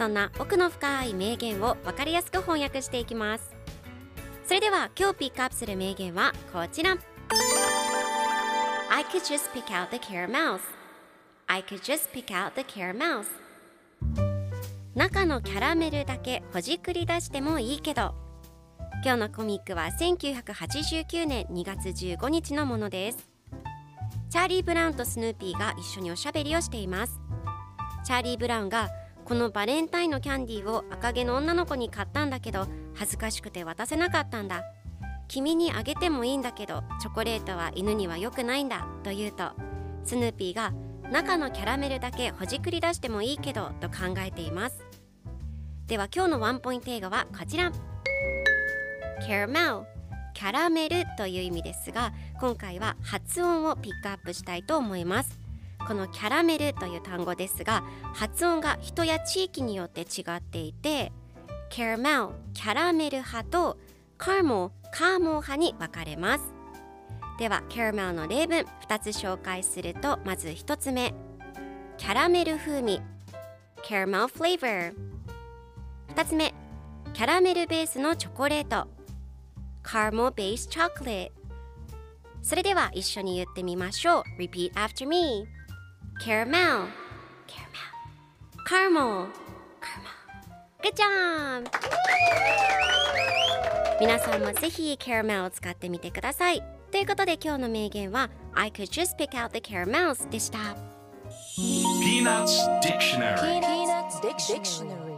そんな奥の深い名言を分かりやすく翻訳していきます。それでは今日ピックアップする名言はこちら。I could just pick out the caramels. I could just pick out the caramels. 中のキャラメルだけほじくり出してもいいけど。今日のコミックは1989年2月15日のものです。チャーリー・ブラウンとスヌーピーが一緒におしゃべりをしています。チャーリー・ブラウンがこのバレンタインのキャンディーを赤毛の女の子に買ったんだけど恥ずかしくて渡せなかったんだ。君にあげてもいいんだけどチョコレートは犬には良くないんだと言うとスヌーピーが中のキャラメルだけほじくり出してもいいけどと考えています。では今日のワンポイント映画はこちら。Caramel キャラメルという意味ですが今回は発音をピックアップしたいと思います。このキャラメルという単語ですが発音が人や地域によって違っていて Caramel キャラメル派と Caramel カーモン派に分かれます。では Caramel の例文2つ紹介するとまず1つ目。キャラメル風味。Caramel flavor 2つ目。キャラメルベースのチョコレート。Caramel based chocolate それでは一緒に言ってみましょう。Repeat after me Caramel Caramel Caramel Caramel Good job! 皆さんもぜひ Caramel を使ってみてくださいということで今日の名言は I could just pick out the caramels でした Peanuts Dictionary Peanuts Dictionary.